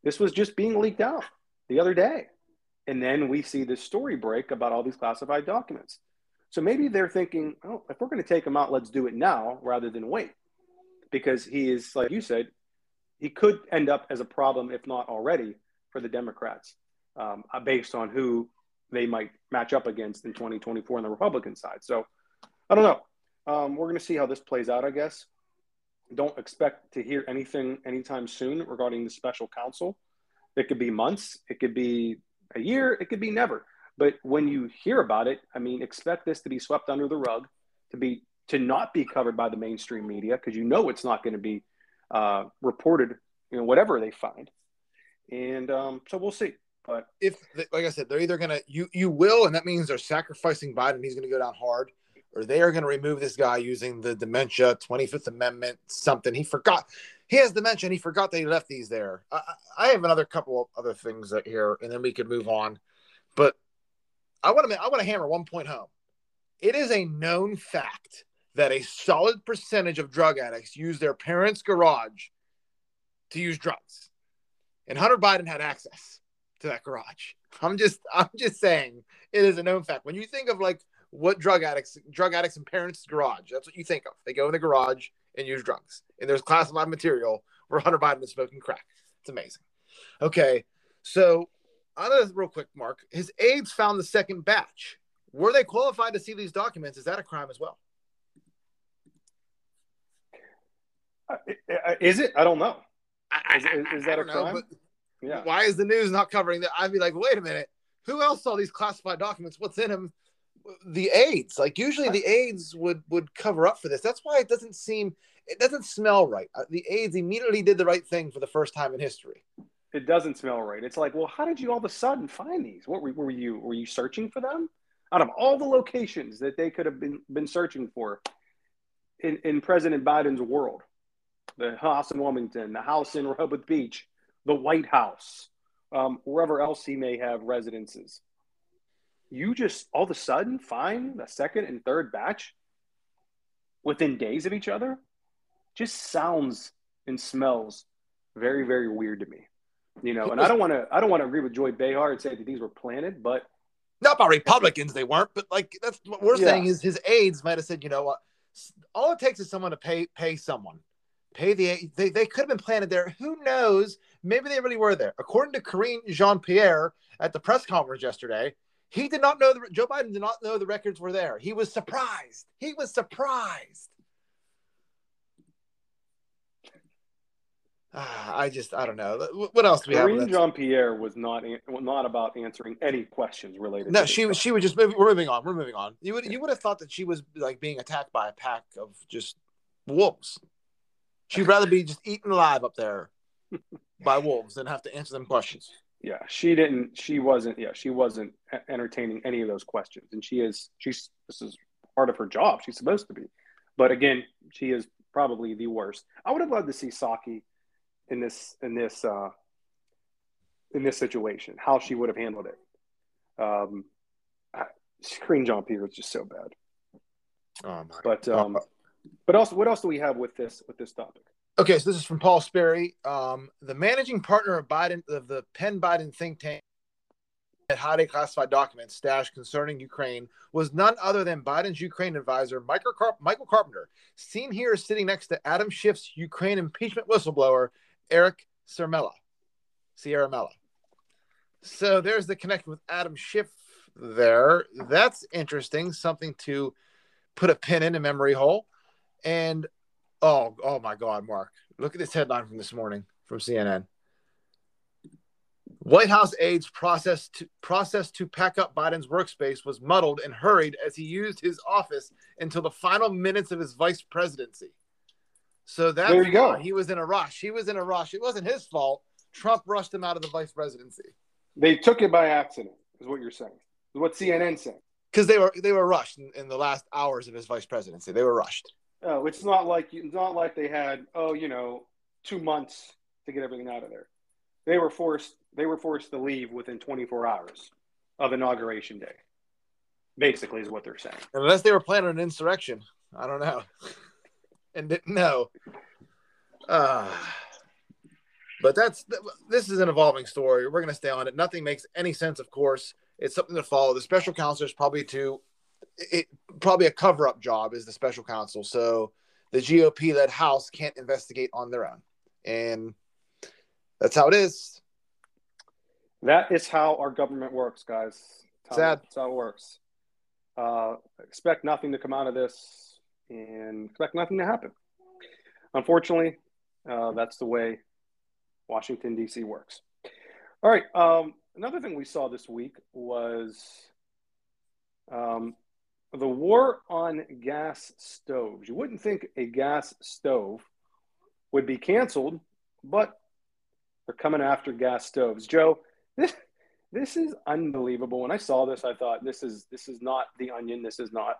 This was just being leaked out the other day. And then we see this story break about all these classified documents. So maybe they're thinking, oh, if we're going to take him out, let's do it now rather than wait. Because he is, like you said, he could end up as a problem, if not already, for the Democrats, um, uh, based on who they might match up against in 2024 on the Republican side. So I don't know. Um, we're going to see how this plays out, I guess. Don't expect to hear anything anytime soon regarding the special counsel. It could be months, it could be a year, it could be never. But when you hear about it, I mean, expect this to be swept under the rug, to be to not be covered by the mainstream media because you know it's not going to be uh, reported, you know, whatever they find. And um, so we'll see. But if, like I said, they're either gonna you you will, and that means they're sacrificing Biden. He's going to go down hard, or they are going to remove this guy using the dementia, Twenty Fifth Amendment, something he forgot. He has dementia. And he forgot that he left these there. I, I have another couple of other things here, and then we can move on. But I want to I want to hammer one point home. It is a known fact that a solid percentage of drug addicts use their parents' garage to use drugs. And Hunter Biden had access to that garage. I'm just I'm just saying it is a known fact. When you think of like what drug addicts drug addicts and parents' garage, that's what you think of. They go in the garage and use drugs. And there's classified material where Hunter Biden is smoking crack. It's amazing. Okay. So on this real quick, Mark, his aides found the second batch. Were they qualified to see these documents? Is that a crime as well? uh, is it? I don't know. Is, is that a crime? Know, yeah. Why is the news not covering that? I'd be like, wait a minute. Who else saw these classified documents? What's in them? The aides. Like usually the aides would would cover up for this. That's why it doesn't seem it doesn't smell right. Uh, the aides immediately did the right thing for the first time in history it doesn't smell right. It's like, well, how did you all of a sudden find these? What were, were you were you searching for them? Out of all the locations that they could have been been searching for in, in President Biden's world, the house in Wilmington, the house in Rehoboth Beach, the White House, um, wherever else he may have residences. You just all of a sudden find the second and third batch within days of each other. Just sounds and smells very, very weird to me. You know, and I don't want to I don't want to agree with Joy Behar and say that these were planted, but not by Republicans they weren't, but like that's what we're yeah. saying is his aides might have said, you know what, all it takes is someone to pay pay someone. Pay the they, they could have been planted there. Who knows? Maybe they really were there. According to Karine Jean Pierre at the press conference yesterday, he did not know the Joe Biden did not know the records were there. He was surprised. He was surprised. Ah, I just I don't know. What else do we Karine have? Jean Pierre was not not about answering any questions related. No, she was she was just moving. We're moving on. We're moving on. You would you would have thought that she was like being attacked by a pack of just wolves. She'd rather be just eaten alive up there by wolves than have to answer them questions. Yeah, she didn't. She wasn't. Yeah, she wasn't entertaining any of those questions, and she is. She's this is part of her job. She's supposed to be, but again, she is probably the worst. I would have loved to see Psaki in this in this uh, in this situation, how she would have handled it. Um, Karine Jean Pierre is just so bad. Oh my. But um, but also, what else do we have with this with this topic? Okay, so this is from Paul Sperry, um, the managing partner of Biden of the Penn Biden think tank. That highly classified documents stashed concerning Ukraine was none other than Biden's Ukraine advisor, Michael, Carp- Michael Carpenter, seen here sitting next to Adam Schiff's Ukraine impeachment whistleblower, Eric Ciaramella. Ciaramella. So there's the connection with Adam Schiff there. That's interesting. Something to put a pin in a memory hole. And oh, oh my God, Mark, look at this headline from this morning from CNN. White House aides process to process to pack up Biden's workspace was muddled and hurried as he used his office until the final minutes of his vice presidency. So that's There you go. he was in a rush. He was in a rush. It wasn't his fault. Trump rushed him out of the vice presidency They took it by accident, is what you're saying. Is what CNN said. because they were they were rushed in, in the last hours of his vice presidency. They were rushed. Oh, it's not like it's not like they had oh you know two months to get everything out of there. They were forced they were forced to leave within 24 hours of inauguration day. Basically, is what they're saying. Unless they were planning an insurrection. I don't know. and didn't know. Uh, but that's this is an evolving story. We're going to stay on it. Nothing makes any sense, of course. It's something to follow. The special counsel is probably to it probably a cover up job is the special counsel. So the GOP led House can't investigate on their own. And that's how it is. That is how our government works, guys. That's how- Sad. That's how it works. Uh, expect nothing to come out of this, and expect nothing to happen. Unfortunately, uh, that's the way Washington D.C. works. All right. Um, another thing we saw this week was um, the war on gas stoves. You wouldn't think a gas stove would be canceled, but they're coming after gas stoves. Joe, this this is unbelievable. When I saw this, I thought this is this is not the onion. This is not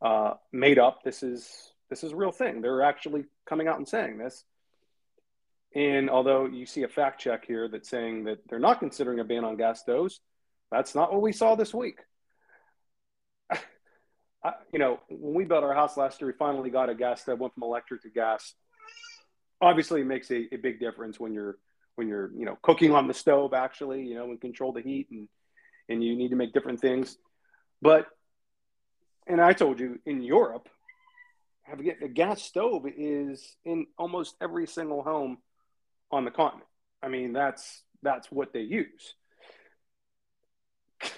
uh, made up. This is this is a real thing. They're actually coming out and saying this. And although you see a fact check here that's saying that they're not considering a ban on gas stoves, that's not what we saw this week. I, you know, when we built our house last year, we finally got a gas stove, went from electric to gas. Obviously, it makes a, a big difference when you're when you're you know cooking on the stove actually you know and control the heat and and you need to make different things. But and i told you in europe a gas stove is in almost every single home on the continent. I mean that's that's what they use.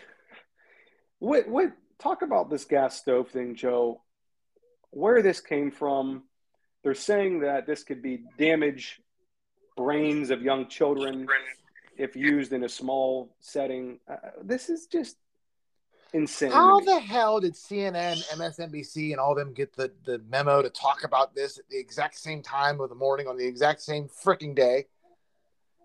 What what talk about this gas stove thing joe where this came from they're saying that this could be damage brains of young children if used in a small setting. Uh, this is just insane. How the hell did CNN, MSNBC, and all them get the, the memo to talk about this at the exact same time of the morning on the exact same freaking day?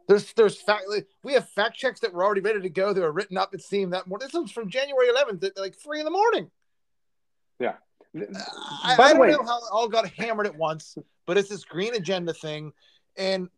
There's there's fact we have fact checks that were already ready to go. They were written up. It seemed that morning. This was from January 11th at like three in the morning. yeah. I, By I the don't way- know how it all got hammered at once, but it's this green agenda thing. And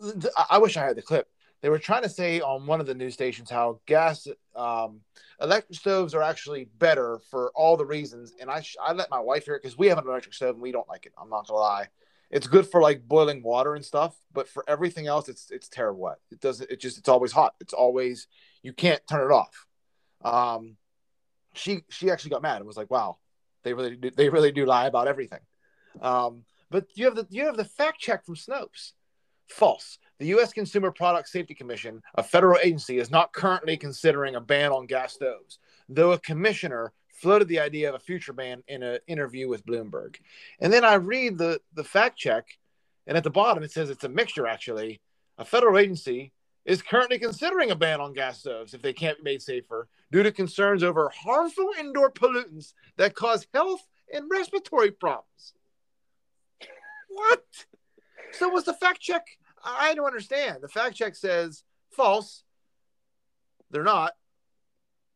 th- I- I wish I had the clip. They were trying to say on one of the news stations how gas, um, electric stoves are actually better for all the reasons. And I, sh- I let my wife hear it because we have an electric stove and we don't like it. I'm not gonna lie. It's good for like boiling water and stuff, but for everything else, it's it's terrible. It doesn't. It just it's always hot. It's always you can't turn it off. Um, she she actually got mad and was like, "Wow, they really do, they really do lie about everything." Um, but you have the you have the fact check from Snopes. False. The U.S. Consumer Product Safety Commission, a federal agency, is not currently considering a ban on gas stoves, though a commissioner floated the idea of a future ban in an interview with Bloomberg. And then I read the the fact check, and at the bottom it says it's a mixture. Actually, a federal agency is currently considering a ban on gas stoves if they can't be made safer due to concerns over harmful indoor pollutants that cause health and respiratory problems. What? So was the fact check? I don't understand. The fact check says false. They're not.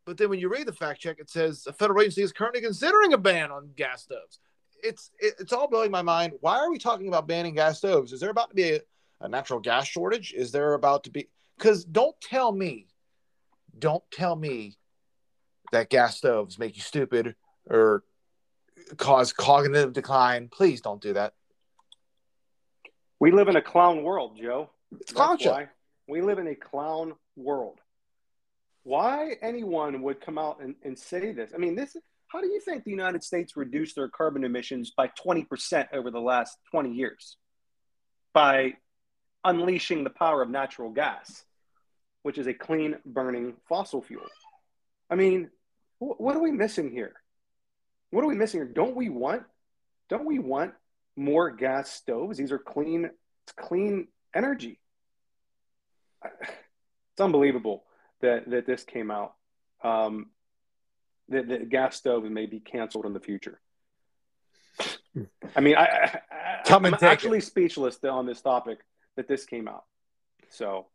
But then when you read the fact check, it says a federal agency is currently considering a ban on gas stoves. It's it, it's all blowing my mind. Why are we talking about banning gas stoves? Is there about to be a, a natural gas shortage? Is there about to be? Because don't tell me, don't tell me that gas stoves make you stupid or cause cognitive decline. Please don't do that. We live in a clown world, Joe. It's clown. We live in a clown world. Why anyone would come out and, and say this? I mean, this. How do you think the United States reduced their carbon emissions by 20% over the last 20 years? By unleashing the power of natural gas, which is a clean burning fossil fuel. I mean, wh- what are we missing here? What are we missing here? Don't we want don't we want more gas stoves? These are clean clean energy. It's unbelievable that that this came out. Um, that, that gas stoves may be canceled in the future. I mean, I, I, I Come and I'm take it. actually speechless on this topic that this came out. So,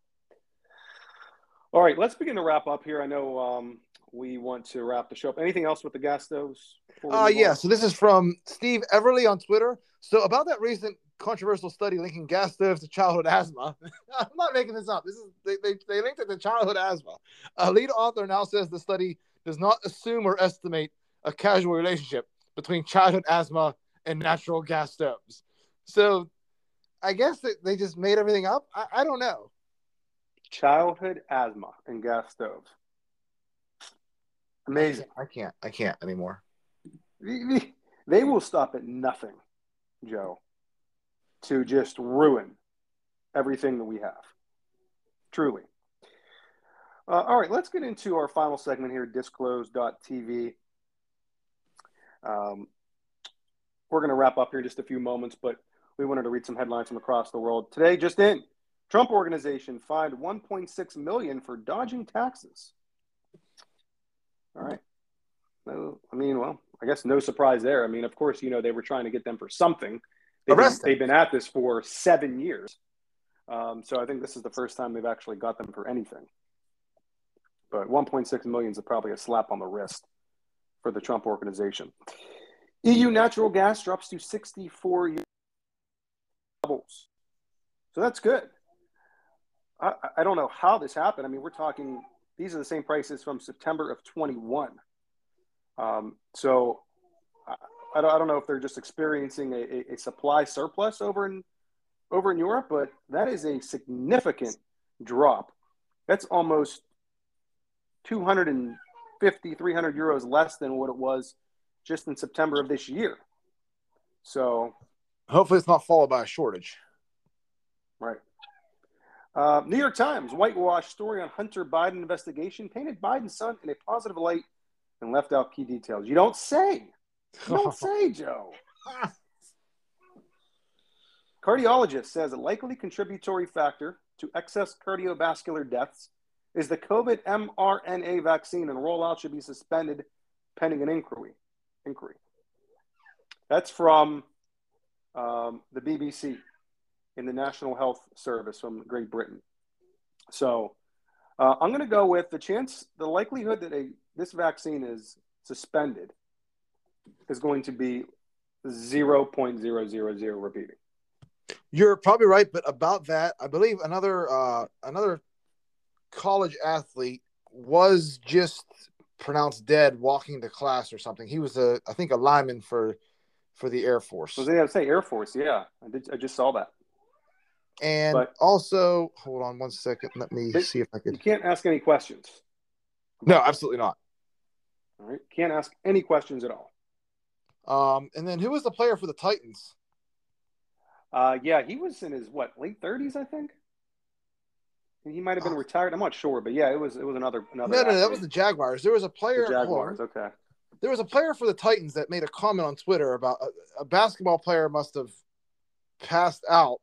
all right, let's begin to wrap up here. I know um, we want to wrap the show up. Anything else with the gas stoves? Uh, yeah. on? So this is from Steve Everley on Twitter. So about that recent controversial study linking gas stoves to childhood asthma. I'm not making this up. This is they, they, they linked it to childhood asthma. A lead author now says the study does not assume or estimate a causal relationship between childhood asthma and natural gas stoves. So I guess that they just made everything up. I, I don't know. Childhood asthma and gas stoves. Amazing. I can't. I can't anymore. They they will stop at nothing, Joe, to just ruin everything that we have. Truly. Uh, all right, let's get into our final segment here, disclose.tv. Um, we're going to wrap up here in just a few moments, but we wanted to read some headlines from across the world. Today, just in, Trump organization fined 1.6 million for dodging taxes. All right. No, I mean, well, I guess no surprise there. I mean, of course, you know, they were trying to get them for something. They've been, they've been at this for seven years. Um, so I think this is the first time they've actually got them for anything. But 1.6 million is probably a slap on the wrist for the Trump organization. EU natural gas drops to 64 year levels. So that's good. I, I don't know how this happened. I mean, we're talking, these are the same prices from September of 21. Um, so I, don't, I don't know if they're just experiencing a, a, a supply surplus over in over in Europe, but that is a significant drop. That's almost 250, 300 euros less than what it was just in September of this year. So, Hopefully, it's not followed by a shortage. right. Uh, New York Times whitewash story on Hunter Biden investigation painted Biden's son in a positive light and left out key details. You don't say. Don't say, Joe. Cardiologist says a likely contributory factor to excess cardiovascular deaths is the COVID mRNA vaccine, and rollout should be suspended pending an inquiry. Inquiry. That's from um, the BBC in the National Health Service from Great Britain. So uh, I'm going to go with the chance, the likelihood that a this vaccine is suspended is going to be 0.000 repeating. You're probably right, but about that, I believe another uh, another college athlete was just pronounced dead walking to class or something. He was a, I think, a lineman for for the Air Force. So they say Air Force. Yeah, I did. I just saw that. And But- also, hold on one second. Let me They- see if I can. You can't ask any questions. No, absolutely not. All right, can't ask any questions at all. Um, and then who was the player for the Titans? Uh, yeah, he was in his what late 30s, I think. He might have been retired. I'm not sure, but yeah, it was it was another another. No, no, no, that was the Jaguars. There was a player. The hold. Jaguars. Okay. there was a player for the Titans that made a comment on Twitter about a, a basketball player must have passed out,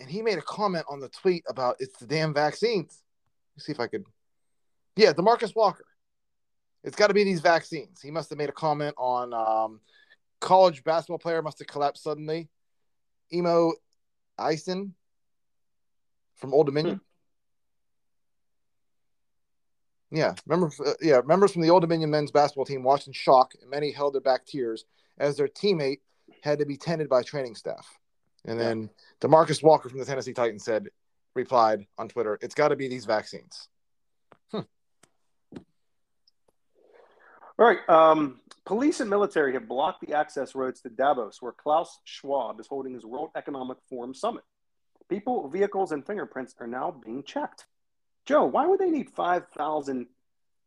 and he made a comment on the tweet about it's the damn vaccines. Let's see if I could. Yeah, Demarcus Walker. It's got to be these vaccines. He must have made a comment on um, college basketball player must have collapsed suddenly. Imo Essien from Old Dominion. Yeah, remember, uh, yeah, members from the Old Dominion men's basketball team watched in shock, and many held their back tears as their teammate had to be tended by training staff. And then Demarcus Walker from the Tennessee Titans said, replied on Twitter, "It's got to be these vaccines." All right. Um, police and military have blocked the access roads to Davos, where Klaus Schwab is holding his World Economic Forum summit. People, vehicles, and fingerprints are now being checked. Joe, why would they need 5,000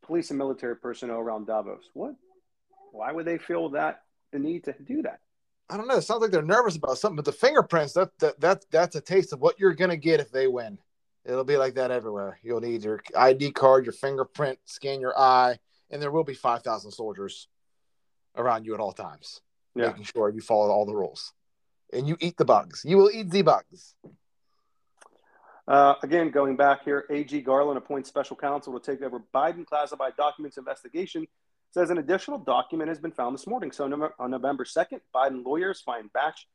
police and military personnel around Davos? What? Why would they feel that the need to do that? I don't know. It sounds like they're nervous about something, but the fingerprints, that, that, that that's a taste of what you're going to get if they win. It'll be like that everywhere. You'll need your ID card, your fingerprint, scan your eye, and there will be 5,000 soldiers around you at all times, Yeah. making sure you follow all the rules. And you eat the bugs. You will eat the bugs. Uh, again, going back here, AG Garland appoints special counsel to take over Biden classified documents investigation. Says an additional document has been found this morning. So on November 2nd, Biden lawyers find batch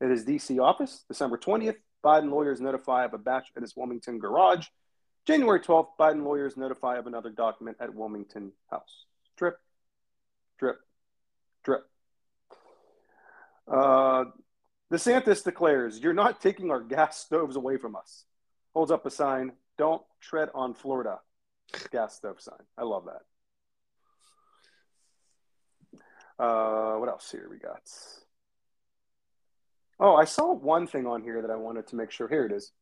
at his DC office. December 20th, Biden lawyers notify of a batch at his Wilmington garage. January 12th, Biden lawyers notify of another document at Wilmington house. Drip, drip, drip. Uh, DeSantis declares, You're not taking our gas stoves away from us. Holds up a sign, Don't tread on Florida. Gas stove sign. I love that. Uh, what else here we got? Oh, I saw one thing on here that I wanted to make sure. Here it is.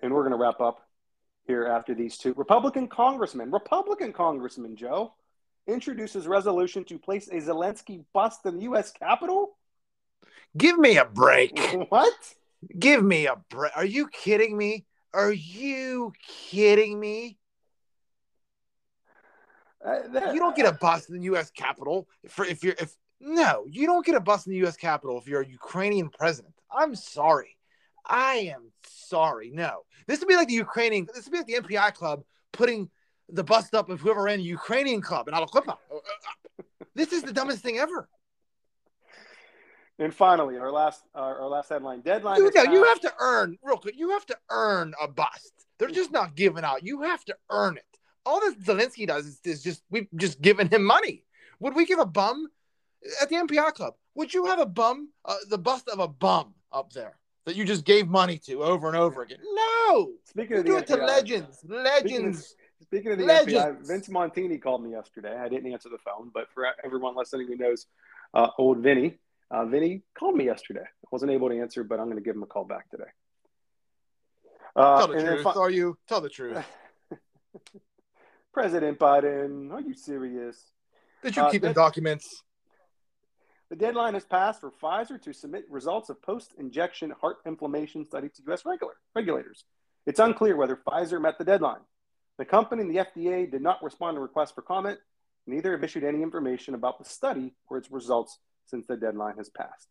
And we're going to wrap up here after these two. Republican congressman, Republican congressman Joe, introduces resolution to place a Zelensky bust in the U.S. Capitol. Give me a break. What? Give me a break. Are you kidding me? Are you kidding me? Uh, that- You don't get a bust in the U.S. Capitol for if you're if no, you don't get a bust in the U.S. Capitol if you're a Ukrainian president. I'm sorry, I am sorry. No, this would be like the Ukrainian. This would be like the MPI club putting the bust up of whoever ran the Ukrainian club and Alaklipa. This is the dumbest thing ever. And finally, our last our, our last headline deadline. Yeah, you have to earn real quick. You have to earn a bust. They're just not giving out. You have to earn it. All that Zelensky does is, is just we've just given him money. Would we give a bum at the MPR club? Would you have a bum, uh, the bust of a bum up there that you just gave money to over and over again? No. Speaking You of the do it to FBI legends. Speaking of, Legends. speaking of the Legends. FBI, Vince Montini called me yesterday. I didn't answer the phone, but for everyone listening who knows uh, old Vinny, uh, Vinny called me yesterday. I wasn't able to answer, but I'm going to give him a call back today. Uh, Tell the truth. fi- Are you? Tell the truth. President Biden, are you serious? Did you Uh, keep the documents? The deadline has passed for Pfizer to submit results of post injection heart inflammation study to U.S. Regular, regulators. It's unclear whether Pfizer met the deadline. The company and the FDA did not respond to requests for comment. Neither have issued any information about the study or its results since the deadline has passed.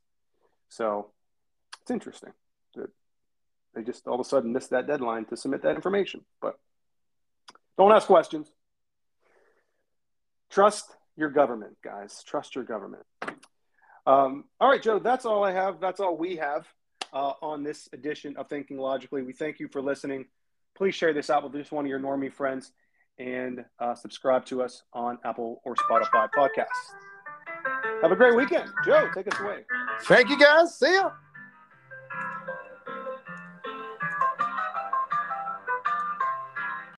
So it's interesting that they just all of a sudden missed that deadline to submit that information. But don't ask questions. Trust your government, guys. Trust your government. Um, all right, Joe, that's all I have. That's all we have uh, on this edition of Thinking Logically. We thank you for listening. Please share this out with just one of your normie friends and uh, subscribe to us on Apple or Spotify podcasts. Have a great weekend. Joe, take us away. Thank you guys. See ya.